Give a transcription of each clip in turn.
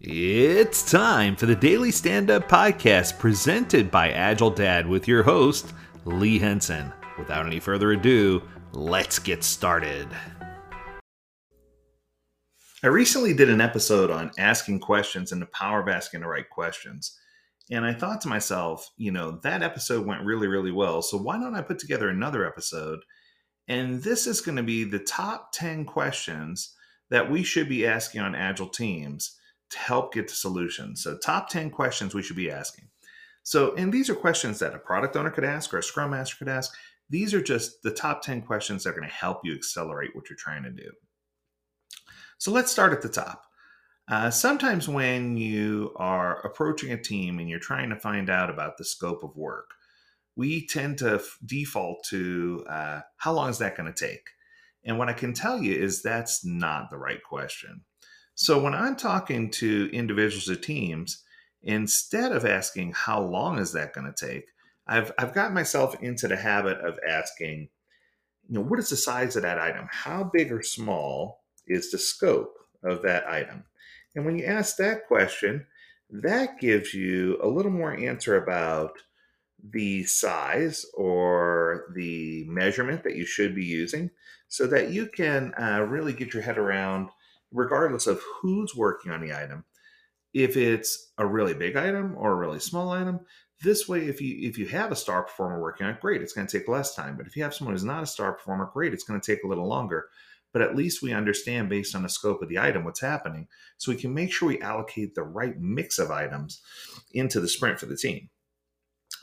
It's time for the Daily Stand Up Podcast presented by Agile Dad with your host, Lee Henson. Without any further ado, let's get started. I recently did an episode on asking questions and the power of asking the right questions. And I thought to myself, you know, that episode went really, really well. So why don't I put together another episode? And this is going to be the top 10 questions that we should be asking on Agile teams to help get to solutions. So, top 10 questions we should be asking. So, and these are questions that a product owner could ask or a scrum master could ask. These are just the top 10 questions that are going to help you accelerate what you're trying to do. So, let's start at the top. Uh, sometimes when you are approaching a team and you're trying to find out about the scope of work, we tend to f- default to uh, how long is that going to take? And what I can tell you is that's not the right question. So when I'm talking to individuals or teams, instead of asking how long is that going to take, I've I've got myself into the habit of asking, you know, what is the size of that item? How big or small is the scope of that item? And when you ask that question, that gives you a little more answer about the size or the measurement that you should be using so that you can uh, really get your head around regardless of who's working on the item, if it's a really big item or a really small item. This way, if you if you have a star performer working on it, great, it's going to take less time. But if you have someone who's not a star performer, great, it's going to take a little longer. But at least we understand based on the scope of the item what's happening, so we can make sure we allocate the right mix of items into the sprint for the team.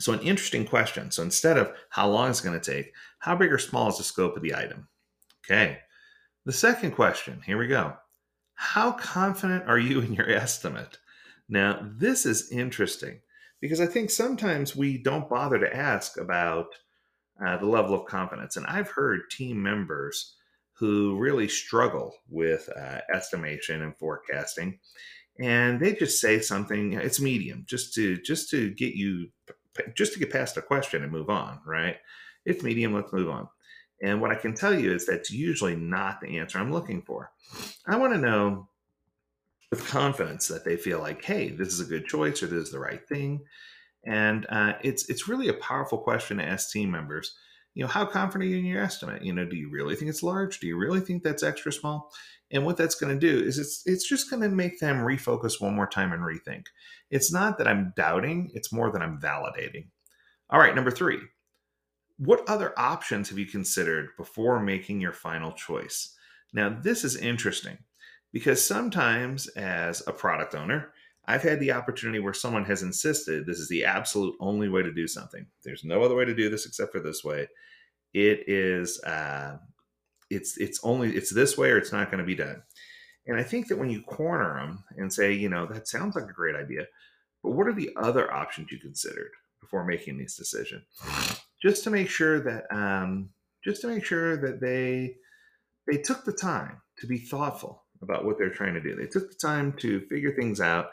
So, an interesting question. So, instead of how long it's going to take, how big or small is the scope of the item? Okay. The second question, here we go. How confident are you in your estimate? Now, this is interesting because I think sometimes we don't bother to ask about uh, the level of confidence. And I've heard team members who really struggle with uh, estimation and forecasting and they just say something it's medium just to just to get you just to get past a question and move on right it's medium let's move on and what I can tell you is that's usually not the answer I'm looking for. I want to know with confidence that they feel like, hey, this is a good choice or this is the right thing. And uh, it's it's really a powerful question to ask team members. You know, how confident are you in your estimate? You know, do you really think it's large? Do you really think that's extra small? And what that's going to do is it's it's just going to make them refocus one more time and rethink. It's not that I'm doubting; it's more that I'm validating. All right, number three what other options have you considered before making your final choice? Now, this is interesting because sometimes, as a product owner, I've had the opportunity where someone has insisted this is the absolute only way to do something. There's no other way to do this except for this way. It is, uh, it's it's only it's this way or it's not going to be done. And I think that when you corner them and say, you know, that sounds like a great idea, but what are the other options you considered before making this decision? Just to make sure that um, just to make sure that they they took the time to be thoughtful about what they're trying to do. They took the time to figure things out,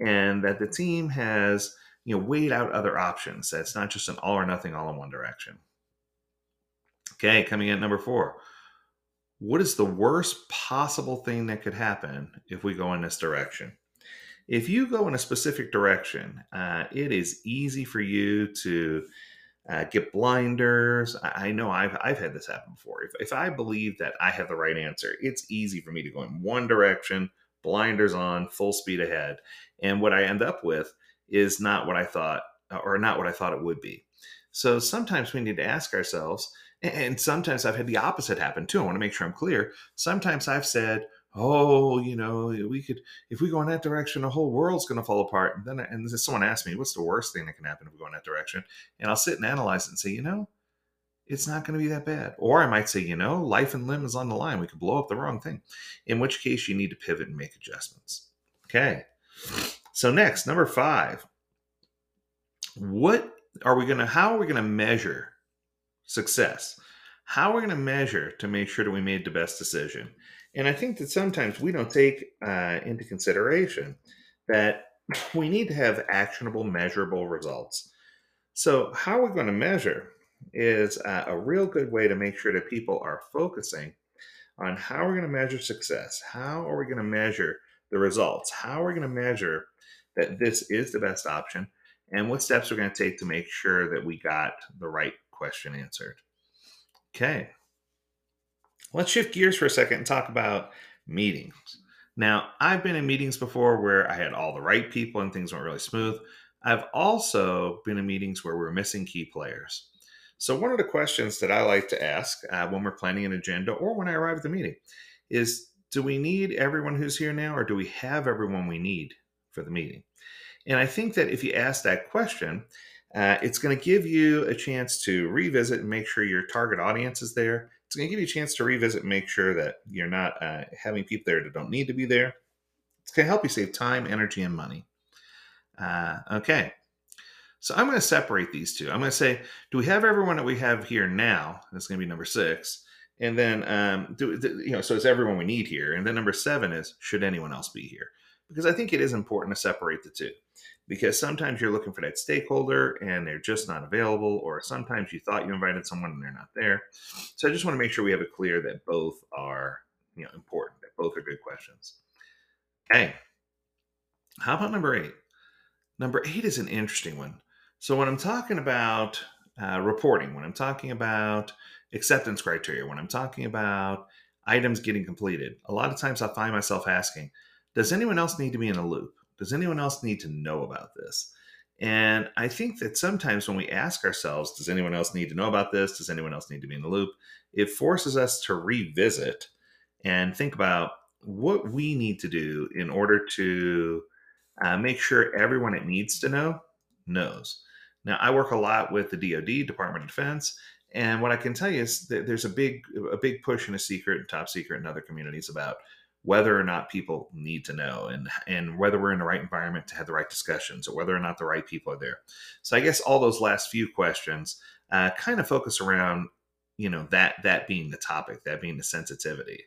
and that the team has you know weighed out other options. That's not just an all or nothing, all in one direction. Okay, coming in at number four. What is the worst possible thing that could happen if we go in this direction? If you go in a specific direction, uh, it is easy for you to uh, get blinders. I, I, know I've, I've had this happen before. If, if I believe that I have the right answer, it's easy for me to go in one direction, blinders on, full speed ahead. And what I end up with is not what I thought, or not what I thought it would be. So sometimes we need to ask ourselves, and sometimes I've had the opposite happen too. I want to make sure I'm clear. Sometimes I've said, oh, you know, we could if we go in that direction, the whole world's going to fall apart. And then and someone asked me, what's the worst thing that can happen if we go in that direction? And I'll sit and analyze it and say, you know, it's not going to be that bad. Or I might say, you know, life and limb is on the line. We could blow up the wrong thing. In which case, you need to pivot and make adjustments. Okay. So next, number five. What are we going to? How are we going to measure success? How are we going to measure to make sure that we made the best decision? And I think that sometimes we don't take uh, into consideration that we need to have actionable, measurable results. So, how we're going to measure is uh, a real good way to make sure that people are focusing on how we're going to measure success. How are we going to measure the results. How are we going to measure that this is the best option? And what steps we're going to take to make sure that we got the right question answered. Okay. Let's shift gears for a second and talk about meetings. Now, I've been in meetings before where I had all the right people and things went really smooth. I've also been in meetings where we're missing key players. So, one of the questions that I like to ask uh, when we're planning an agenda or when I arrive at the meeting is Do we need everyone who's here now, or do we have everyone we need for the meeting? And I think that if you ask that question, uh, it's going to give you a chance to revisit and make sure your target audience is there. It's going to give you a chance to revisit and make sure that you're not uh, having people there that don't need to be there. It's going to help you save time, energy, and money. Uh, okay. So I'm going to separate these two. I'm going to say, do we have everyone that we have here now? That's going to be number six. And then, um, do, you know, so it's everyone we need here. And then number seven is, should anyone else be here? Because I think it is important to separate the two because sometimes you're looking for that stakeholder and they're just not available, or sometimes you thought you invited someone and they're not there. So I just want to make sure we have it clear that both are you know important, that both are good questions. Okay. How about number eight? Number eight is an interesting one. So when I'm talking about uh, reporting, when I'm talking about acceptance criteria, when I'm talking about items getting completed, a lot of times I find myself asking, does anyone else need to be in a loop? Does anyone else need to know about this? And I think that sometimes when we ask ourselves, does anyone else need to know about this? Does anyone else need to be in the loop? It forces us to revisit and think about what we need to do in order to uh, make sure everyone it needs to know knows. Now, I work a lot with the DoD, Department of Defense, and what I can tell you is that there's a big, a big push in a secret and top secret in other communities about whether or not people need to know and and whether we're in the right environment to have the right discussions or whether or not the right people are there. So i guess all those last few questions uh, kind of focus around you know that that being the topic that being the sensitivity.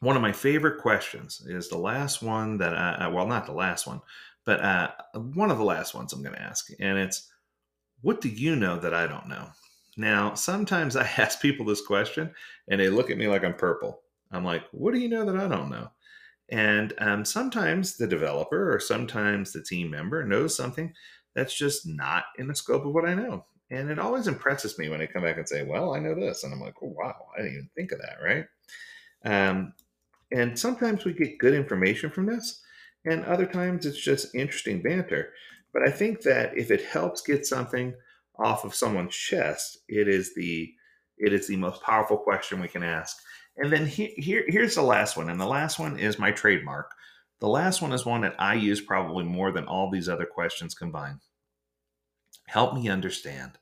One of my favorite questions is the last one that I, well not the last one but uh, one of the last ones i'm going to ask and it's what do you know that i don't know? Now sometimes i ask people this question and they look at me like i'm purple I'm like, what do you know that I don't know? And um, sometimes the developer or sometimes the team member knows something that's just not in the scope of what I know. And it always impresses me when they come back and say, well, I know this. And I'm like, oh, wow, I didn't even think of that, right? Um, and sometimes we get good information from this, and other times it's just interesting banter. But I think that if it helps get something off of someone's chest, it is the it is the most powerful question we can ask. And then he, here, here's the last one. And the last one is my trademark. The last one is one that I use probably more than all these other questions combined. Help me understand.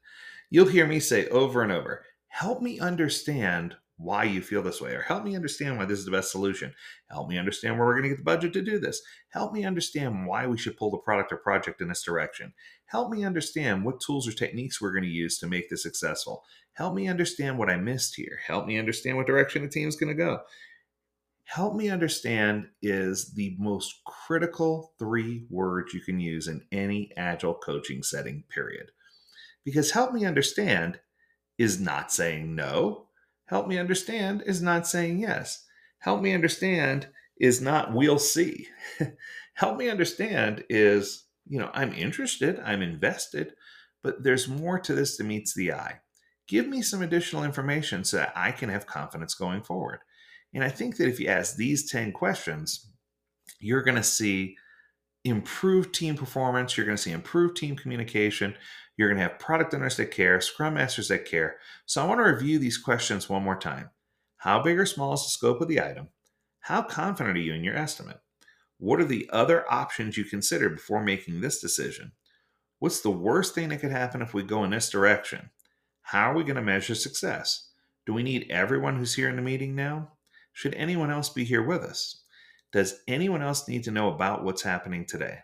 You'll hear me say over and over, help me understand why you feel this way, or help me understand why this is the best solution. Help me understand where we're going to get the budget to do this. Help me understand why we should pull the product or project in this direction. Help me understand what tools or techniques we're going to use to make this successful. Help me understand what I missed here. Help me understand what direction the team's going to go. Help me understand is the most critical three words you can use in any agile coaching setting, period. Because help me understand is not saying no Help me understand is not saying yes. Help me understand is not we'll see. Help me understand is, you know, I'm interested, I'm invested, but there's more to this than meets the eye. Give me some additional information so that I can have confidence going forward. And I think that if you ask these 10 questions, you're going to see improved team performance, you're going to see improved team communication, you're going to have product owners that care, scrum masters that care. So I want to review these questions one more time. How big or small is the scope of the item? How confident are you in your estimate? What are the other options you consider before making this decision? What's the worst thing that could happen if we go in this direction? How are we going to measure success? Do we need everyone who's here in the meeting now? Should anyone else be here with us? Does anyone else need to know about what's happening today?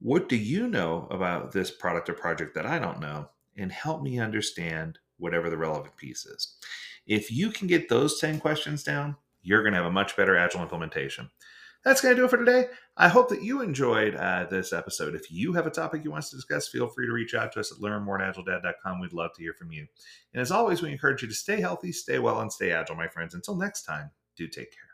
What do you know about this product or project that I don't know? And help me understand whatever the relevant piece is. If you can get those 10 questions down, you're going to have a much better Agile implementation. That's going to do it for today. I hope that you enjoyed uh, this episode. If you have a topic you want us to discuss, feel free to reach out to us at learnmoreatagiledad.com. We'd love to hear from you. And as always, we encourage you to stay healthy, stay well, and stay agile, my friends. Until next time, do take care.